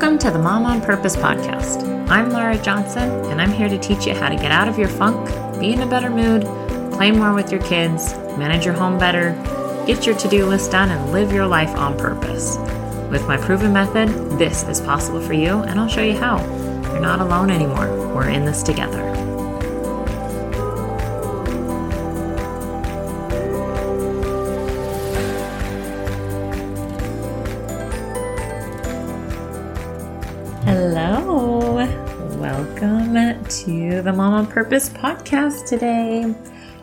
Welcome to the Mom on Purpose podcast. I'm Lara Johnson, and I'm here to teach you how to get out of your funk, be in a better mood, play more with your kids, manage your home better, get your to do list done, and live your life on purpose. With my proven method, this is possible for you, and I'll show you how. You're not alone anymore. We're in this together. The Mom on Purpose podcast today.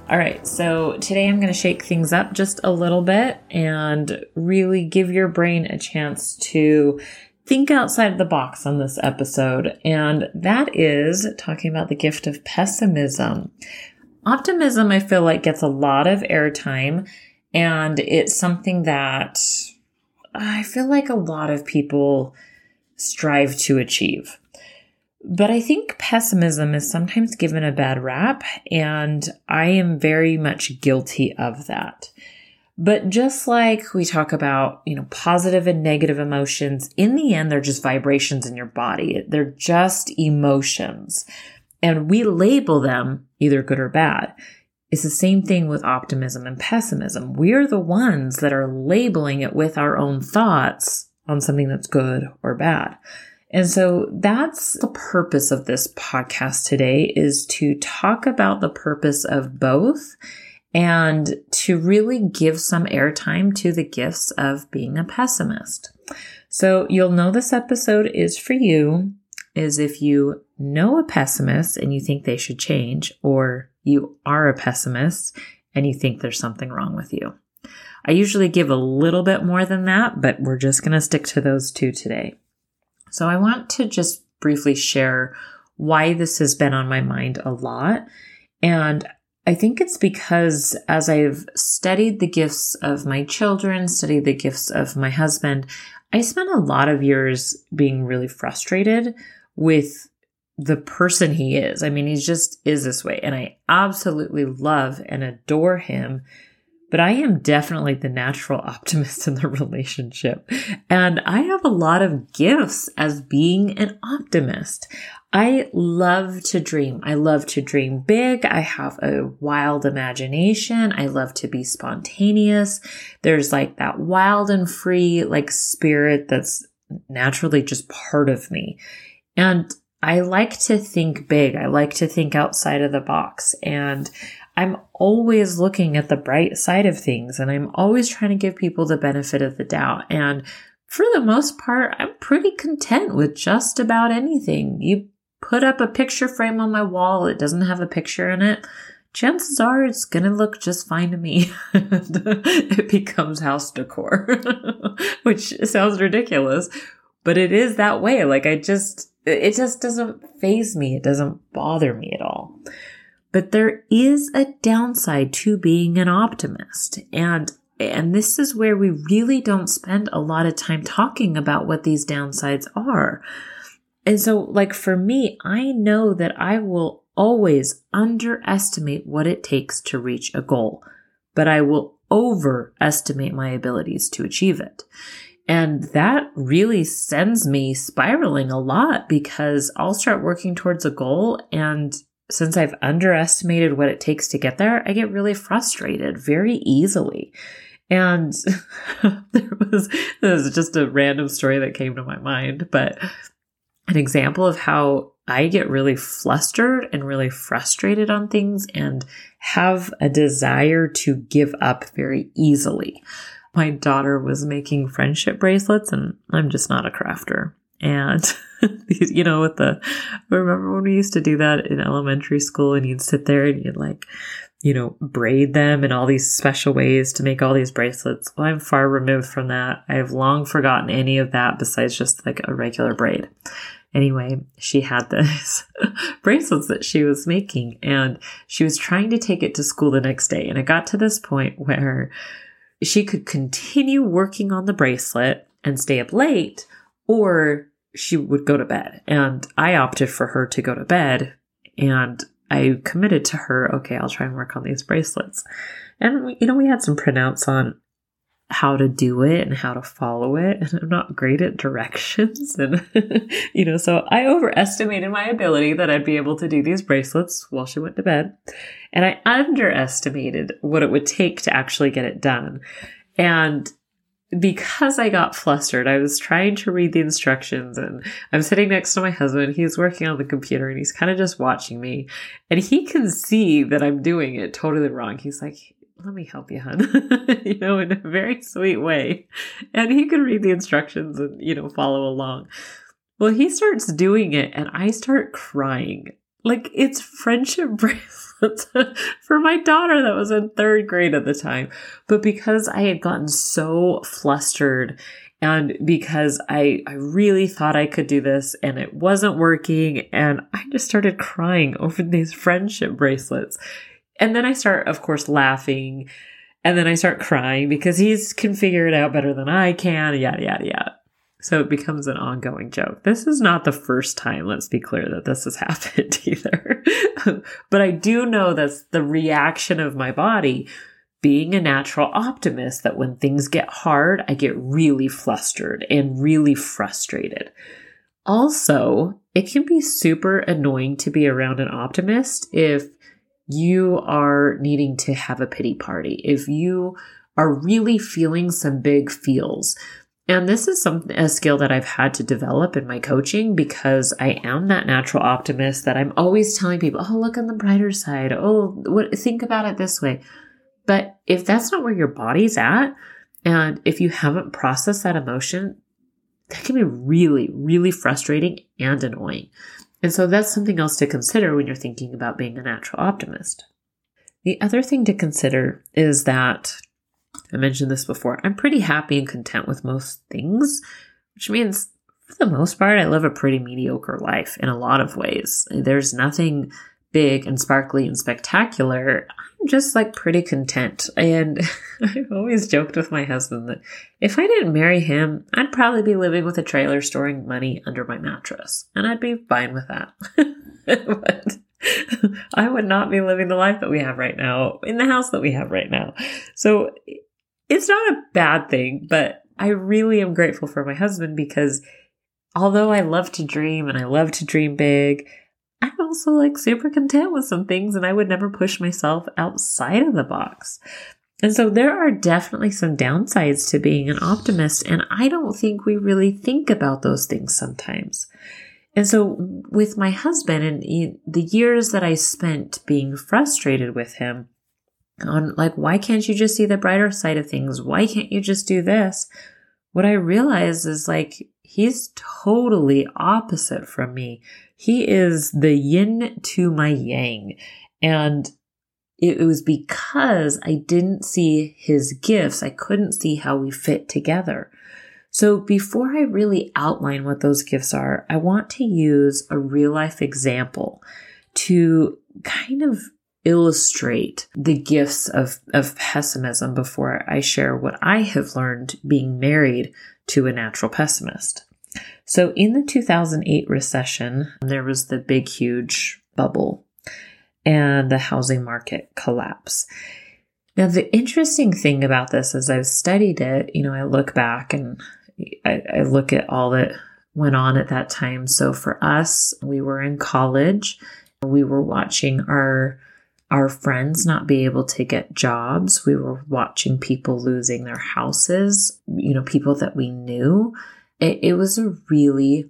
All right, so today I'm going to shake things up just a little bit and really give your brain a chance to think outside the box on this episode. And that is talking about the gift of pessimism. Optimism, I feel like, gets a lot of airtime, and it's something that I feel like a lot of people strive to achieve. But I think pessimism is sometimes given a bad rap, and I am very much guilty of that. But just like we talk about, you know, positive and negative emotions, in the end, they're just vibrations in your body. They're just emotions. And we label them either good or bad. It's the same thing with optimism and pessimism. We're the ones that are labeling it with our own thoughts on something that's good or bad. And so that's the purpose of this podcast today is to talk about the purpose of both and to really give some airtime to the gifts of being a pessimist. So you'll know this episode is for you is if you know a pessimist and you think they should change or you are a pessimist and you think there's something wrong with you. I usually give a little bit more than that, but we're just going to stick to those two today. So I want to just briefly share why this has been on my mind a lot. And I think it's because as I've studied the gifts of my children, studied the gifts of my husband, I spent a lot of years being really frustrated with the person he is. I mean, he just is this way. And I absolutely love and adore him but I am definitely the natural optimist in the relationship. And I have a lot of gifts as being an optimist. I love to dream. I love to dream big. I have a wild imagination. I love to be spontaneous. There's like that wild and free, like spirit that's naturally just part of me. And I like to think big. I like to think outside of the box. And I'm always looking at the bright side of things and I'm always trying to give people the benefit of the doubt. And for the most part, I'm pretty content with just about anything. You put up a picture frame on my wall, it doesn't have a picture in it. Chances are it's gonna look just fine to me. it becomes house decor, which sounds ridiculous, but it is that way. Like I just, it just doesn't faze me. It doesn't bother me at all. But there is a downside to being an optimist. And and this is where we really don't spend a lot of time talking about what these downsides are. And so, like for me, I know that I will always underestimate what it takes to reach a goal, but I will overestimate my abilities to achieve it. And that really sends me spiraling a lot because I'll start working towards a goal and since I've underestimated what it takes to get there, I get really frustrated very easily. And there was, this is just a random story that came to my mind, but an example of how I get really flustered and really frustrated on things and have a desire to give up very easily. My daughter was making friendship bracelets, and I'm just not a crafter. And, you know, with the, remember when we used to do that in elementary school and you'd sit there and you'd like, you know, braid them in all these special ways to make all these bracelets. Well, I'm far removed from that. I have long forgotten any of that besides just like a regular braid. Anyway, she had this bracelets that she was making and she was trying to take it to school the next day. And it got to this point where she could continue working on the bracelet and stay up late or she would go to bed. And I opted for her to go to bed and I committed to her, okay, I'll try and work on these bracelets. And, we, you know, we had some printouts on how to do it and how to follow it. And I'm not great at directions. And, you know, so I overestimated my ability that I'd be able to do these bracelets while she went to bed. And I underestimated what it would take to actually get it done. And because I got flustered, I was trying to read the instructions and I'm sitting next to my husband. He's working on the computer and he's kind of just watching me. And he can see that I'm doing it totally wrong. He's like, let me help you, hon, you know, in a very sweet way. And he could read the instructions and, you know, follow along. Well, he starts doing it and I start crying. Like it's friendship bracelets for my daughter that was in third grade at the time. But because I had gotten so flustered and because I, I really thought I could do this and it wasn't working and I just started crying over these friendship bracelets and then I start, of course, laughing. And then I start crying because he's can figure it out better than I can, yada, yada, yada. So it becomes an ongoing joke. This is not the first time, let's be clear, that this has happened either. but I do know that's the reaction of my body being a natural optimist that when things get hard, I get really flustered and really frustrated. Also, it can be super annoying to be around an optimist if you are needing to have a pity party, if you are really feeling some big feels. And this is some a skill that I've had to develop in my coaching because I am that natural optimist that I'm always telling people, "Oh, look on the brighter side. Oh, what think about it this way." But if that's not where your body's at, and if you haven't processed that emotion, that can be really, really frustrating and annoying. And so that's something else to consider when you're thinking about being a natural optimist. The other thing to consider is that I mentioned this before, I'm pretty happy and content with most things, which means for the most part, I live a pretty mediocre life in a lot of ways. There's nothing big and sparkly and spectacular, I'm just like pretty content. And I've always joked with my husband that if I didn't marry him, I'd probably be living with a trailer storing money under my mattress. And I'd be fine with that. but I would not be living the life that we have right now in the house that we have right now. So it's not a bad thing, but I really am grateful for my husband because although I love to dream and I love to dream big, I'm also like super content with some things and I would never push myself outside of the box. And so there are definitely some downsides to being an optimist. And I don't think we really think about those things sometimes. And so with my husband and the years that I spent being frustrated with him on like, why can't you just see the brighter side of things? Why can't you just do this? What I realized is like, he's totally opposite from me. He is the yin to my yang. And it was because I didn't see his gifts. I couldn't see how we fit together. So before I really outline what those gifts are, I want to use a real life example to kind of illustrate the gifts of, of pessimism before I share what I have learned being married to a natural pessimist. So in the 2008 recession, there was the big, huge bubble and the housing market collapse. Now, the interesting thing about this as I've studied it, you know, I look back and I, I look at all that went on at that time. So for us, we were in college. We were watching our our friends not be able to get jobs. We were watching people losing their houses, you know, people that we knew it, it was a really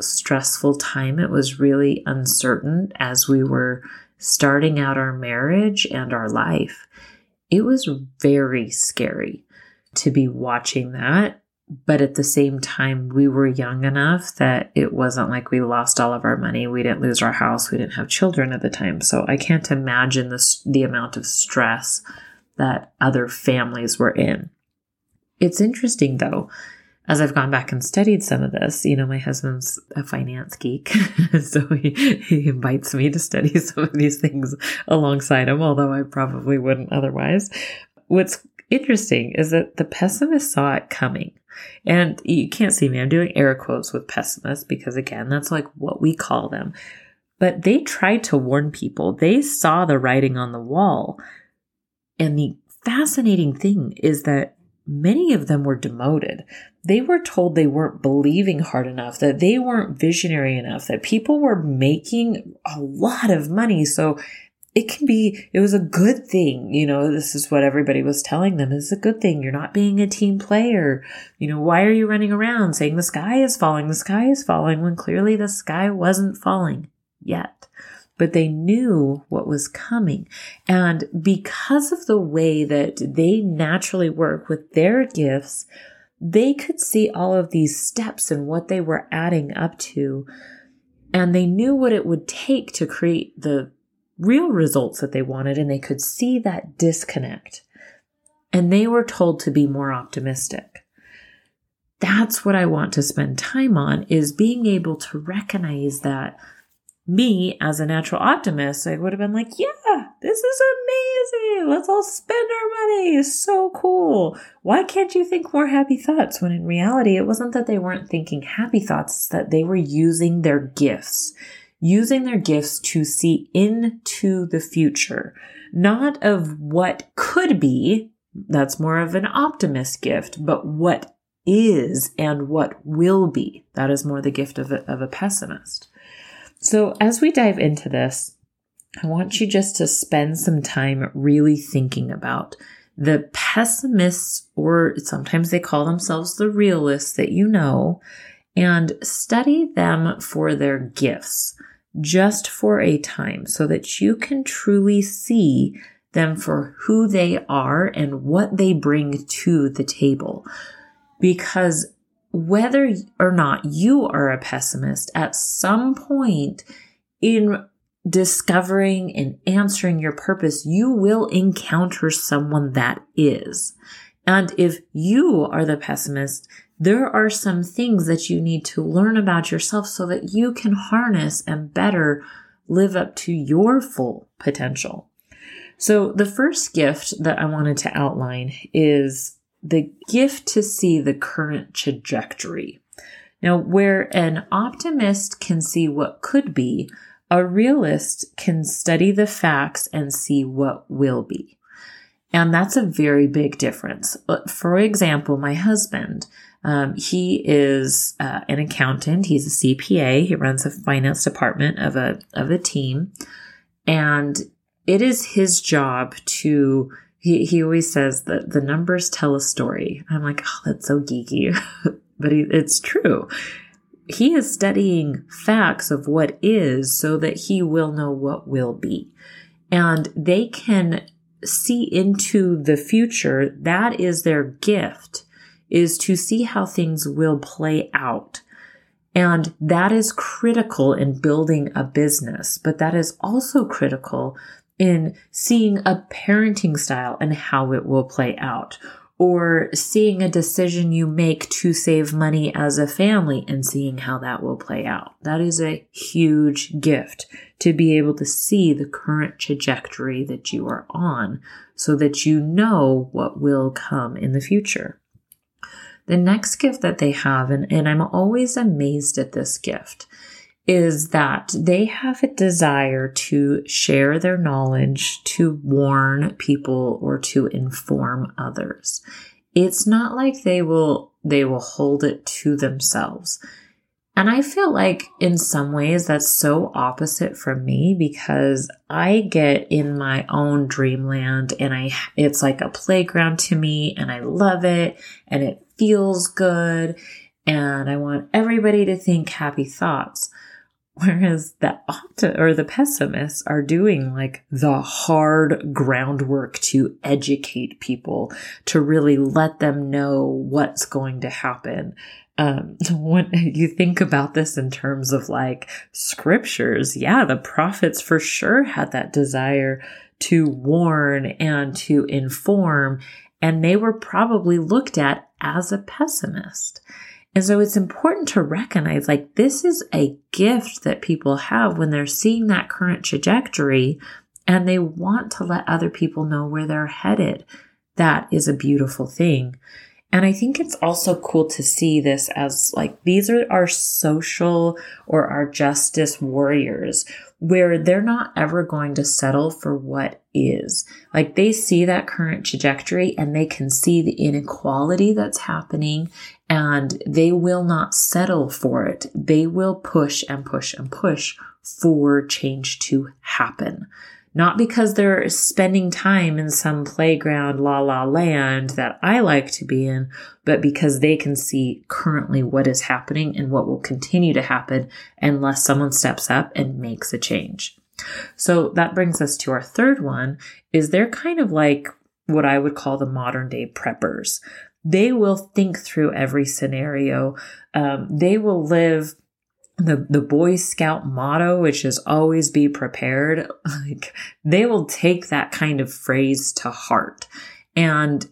stressful time. It was really uncertain as we were starting out our marriage and our life. It was very scary to be watching that. But at the same time, we were young enough that it wasn't like we lost all of our money. We didn't lose our house. We didn't have children at the time. So I can't imagine this, the amount of stress that other families were in. It's interesting though, as I've gone back and studied some of this, you know, my husband's a finance geek. so he, he invites me to study some of these things alongside him, although I probably wouldn't otherwise. What's interesting is that the pessimists saw it coming. And you can't see me, I'm doing air quotes with pessimists because, again, that's like what we call them. But they tried to warn people, they saw the writing on the wall. And the fascinating thing is that many of them were demoted. They were told they weren't believing hard enough, that they weren't visionary enough, that people were making a lot of money. So it can be, it was a good thing. You know, this is what everybody was telling them. It's a good thing. You're not being a team player. You know, why are you running around saying the sky is falling? The sky is falling when clearly the sky wasn't falling yet. But they knew what was coming. And because of the way that they naturally work with their gifts, they could see all of these steps and what they were adding up to. And they knew what it would take to create the real results that they wanted and they could see that disconnect. And they were told to be more optimistic. That's what I want to spend time on is being able to recognize that me as a natural optimist, I would have been like, yeah, this is amazing. Let's all spend our money. It's so cool. Why can't you think more happy thoughts? When in reality, it wasn't that they weren't thinking happy thoughts, that they were using their gifts using their gifts to see into the future, not of what could be. That's more of an optimist gift, but what is and what will be. That is more the gift of a, of a pessimist. So as we dive into this, I want you just to spend some time really thinking about the pessimists, or sometimes they call themselves the realists that you know, and study them for their gifts just for a time so that you can truly see them for who they are and what they bring to the table. Because whether or not you are a pessimist, at some point in discovering and answering your purpose, you will encounter someone that is. And if you are the pessimist, there are some things that you need to learn about yourself so that you can harness and better live up to your full potential. So the first gift that I wanted to outline is the gift to see the current trajectory. Now, where an optimist can see what could be, a realist can study the facts and see what will be. And that's a very big difference. Uh, for example, my husband, um, he is uh, an accountant. He's a CPA. He runs a finance department of a of a team, and it is his job to. He he always says that the numbers tell a story. I'm like, oh, that's so geeky, but he, it's true. He is studying facts of what is so that he will know what will be, and they can see into the future. That is their gift is to see how things will play out. And that is critical in building a business, but that is also critical in seeing a parenting style and how it will play out, or seeing a decision you make to save money as a family and seeing how that will play out. That is a huge gift to be able to see the current trajectory that you are on so that you know what will come in the future. The next gift that they have, and, and I'm always amazed at this gift, is that they have a desire to share their knowledge, to warn people, or to inform others. It's not like they will they will hold it to themselves. And I feel like in some ways that's so opposite from me because I get in my own dreamland and I it's like a playground to me and I love it and it feels good and I want everybody to think happy thoughts. Whereas the opti- or the pessimists are doing like the hard groundwork to educate people, to really let them know what's going to happen. Um, when you think about this in terms of like scriptures, yeah, the prophets for sure had that desire to warn and to inform and they were probably looked at as a pessimist. And so it's important to recognize like this is a gift that people have when they're seeing that current trajectory and they want to let other people know where they're headed. That is a beautiful thing. And I think it's also cool to see this as like these are our social or our justice warriors where they're not ever going to settle for what is. Like they see that current trajectory and they can see the inequality that's happening and they will not settle for it. They will push and push and push for change to happen. Not because they're spending time in some playground la la land that I like to be in, but because they can see currently what is happening and what will continue to happen unless someone steps up and makes a change. So that brings us to our third one is they're kind of like what I would call the modern day preppers. They will think through every scenario. Um, they will live the the Boy Scout motto, which is always be prepared, like they will take that kind of phrase to heart. And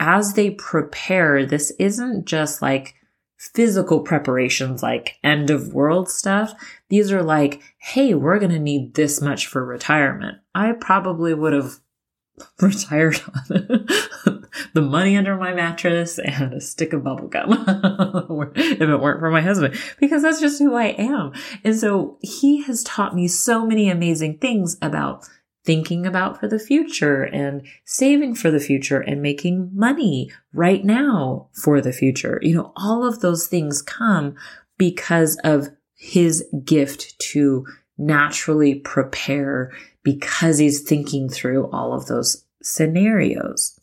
as they prepare, this isn't just like physical preparations like end of world stuff. These are like, hey, we're going to need this much for retirement. I probably would have retired on the money under my mattress and a stick of bubble gum if it weren't for my husband because that's just who I am. And so he has taught me so many amazing things about thinking about for the future and saving for the future and making money right now for the future. You know, all of those things come because of his gift to naturally prepare because he's thinking through all of those scenarios.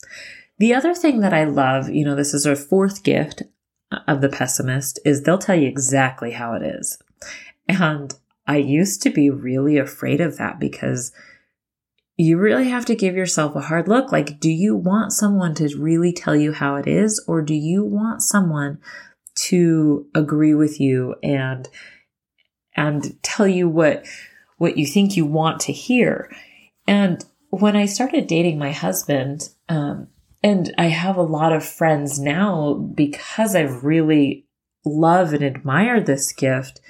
The other thing that I love, you know, this is our fourth gift of the pessimist, is they'll tell you exactly how it is. And I used to be really afraid of that because you really have to give yourself a hard look. Like, do you want someone to really tell you how it is, or do you want someone to agree with you and and tell you what what you think you want to hear? And when I started dating my husband, um, and I have a lot of friends now because I've really love and admire this gift.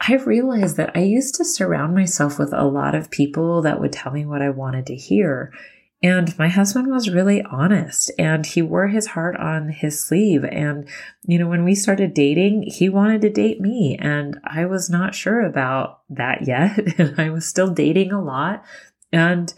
I realized that I used to surround myself with a lot of people that would tell me what I wanted to hear. And my husband was really honest and he wore his heart on his sleeve. And, you know, when we started dating, he wanted to date me and I was not sure about that yet. And I was still dating a lot. And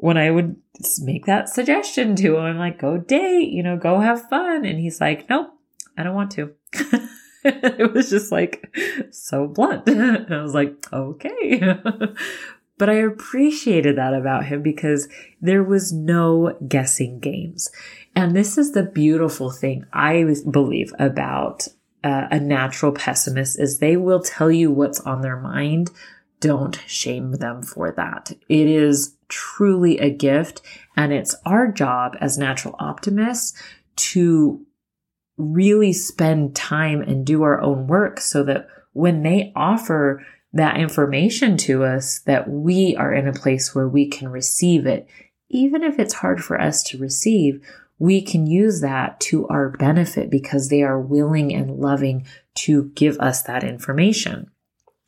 when I would make that suggestion to him, I'm like, go date, you know, go have fun. And he's like, nope, I don't want to. it was just like so blunt. and I was like, okay. but I appreciated that about him because there was no guessing games. And this is the beautiful thing I believe about uh, a natural pessimist is they will tell you what's on their mind. Don't shame them for that. It is truly a gift. And it's our job as natural optimists to really spend time and do our own work so that when they offer that information to us that we are in a place where we can receive it even if it's hard for us to receive we can use that to our benefit because they are willing and loving to give us that information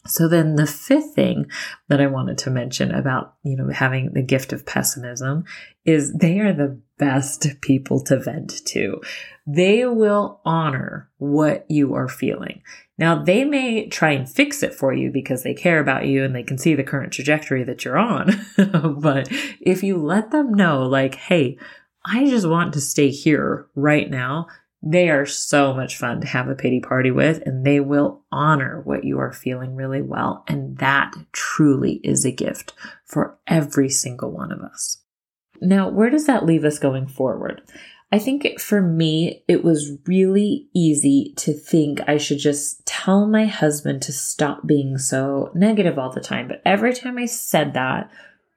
so then the fifth thing that I wanted to mention about, you know, having the gift of pessimism is they are the best people to vent to. They will honor what you are feeling. Now they may try and fix it for you because they care about you and they can see the current trajectory that you're on. but if you let them know like, Hey, I just want to stay here right now. They are so much fun to have a pity party with, and they will honor what you are feeling really well. And that truly is a gift for every single one of us. Now, where does that leave us going forward? I think for me, it was really easy to think I should just tell my husband to stop being so negative all the time. But every time I said that,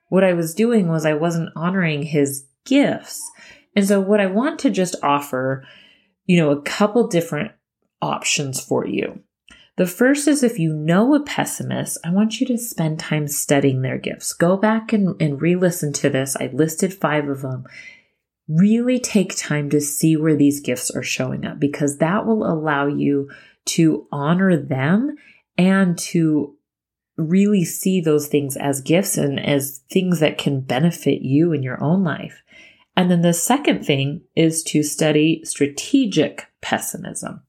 what I was doing was I wasn't honoring his gifts. And so, what I want to just offer you know, a couple different options for you. The first is if you know a pessimist, I want you to spend time studying their gifts. Go back and, and re listen to this. I listed five of them. Really take time to see where these gifts are showing up because that will allow you to honor them and to really see those things as gifts and as things that can benefit you in your own life. And then the second thing is to study strategic pessimism.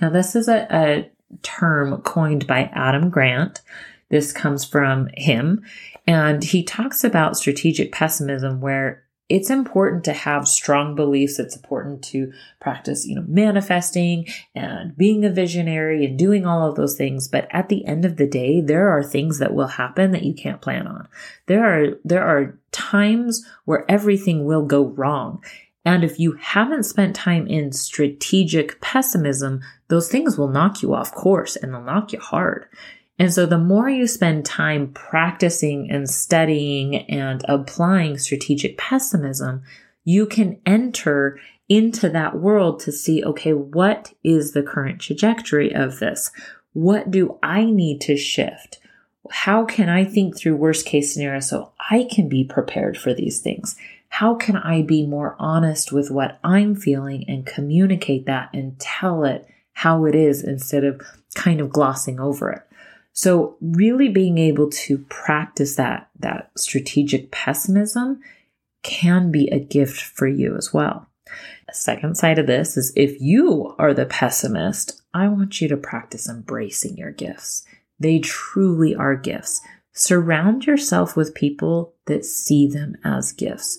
Now, this is a, a term coined by Adam Grant. This comes from him. And he talks about strategic pessimism, where it's important to have strong beliefs. It's important to practice, you know, manifesting and being a visionary and doing all of those things. But at the end of the day, there are things that will happen that you can't plan on. There are, there are times where everything will go wrong. And if you haven't spent time in strategic pessimism, those things will knock you off course and they'll knock you hard. And so the more you spend time practicing and studying and applying strategic pessimism, you can enter into that world to see, okay, what is the current trajectory of this? What do I need to shift? How can I think through worst case scenario so I can be prepared for these things? How can I be more honest with what I'm feeling and communicate that and tell it how it is instead of kind of glossing over it? So really being able to practice that, that strategic pessimism can be a gift for you as well. The second side of this is if you are the pessimist, I want you to practice embracing your gifts. They truly are gifts. Surround yourself with people that see them as gifts.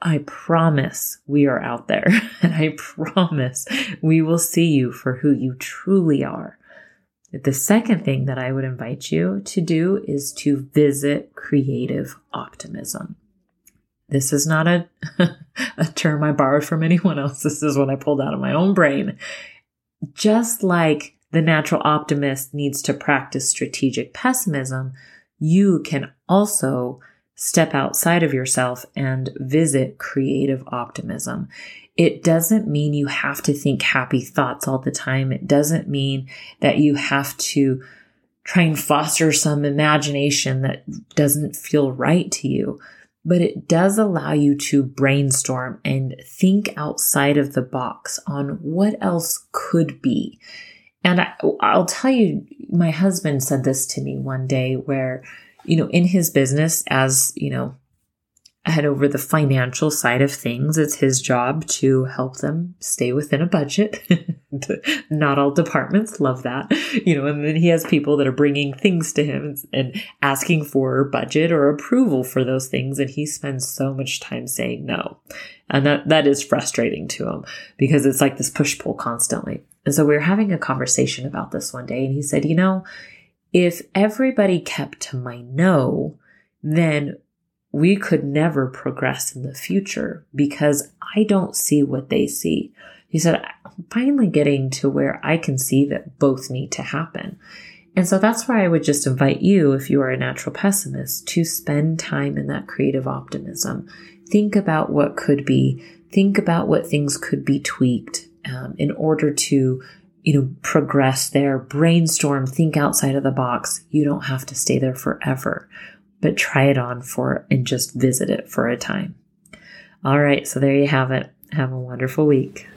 I promise we are out there and I promise we will see you for who you truly are. The second thing that I would invite you to do is to visit creative optimism. This is not a, a term I borrowed from anyone else. This is what I pulled out of my own brain. Just like the natural optimist needs to practice strategic pessimism, you can also step outside of yourself and visit creative optimism. It doesn't mean you have to think happy thoughts all the time. It doesn't mean that you have to try and foster some imagination that doesn't feel right to you. But it does allow you to brainstorm and think outside of the box on what else could be. And I, will tell you, my husband said this to me one day where, you know, in his business, as, you know, head over the financial side of things. It's his job to help them stay within a budget. Not all departments love that, you know, and then he has people that are bringing things to him and asking for budget or approval for those things. And he spends so much time saying no. And that, that is frustrating to him because it's like this push pull constantly. And so we were having a conversation about this one day and he said, you know, if everybody kept to my no, then we could never progress in the future because I don't see what they see. He said, I'm finally getting to where I can see that both need to happen. And so that's why I would just invite you, if you are a natural pessimist, to spend time in that creative optimism. Think about what could be, think about what things could be tweaked um, in order to you know, progress there, brainstorm, think outside of the box. You don't have to stay there forever but try it on for and just visit it for a time. All right, so there you have it. Have a wonderful week.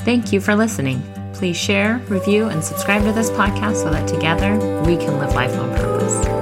Thank you for listening. Please share, review, and subscribe to this podcast so that together we can live life on purpose.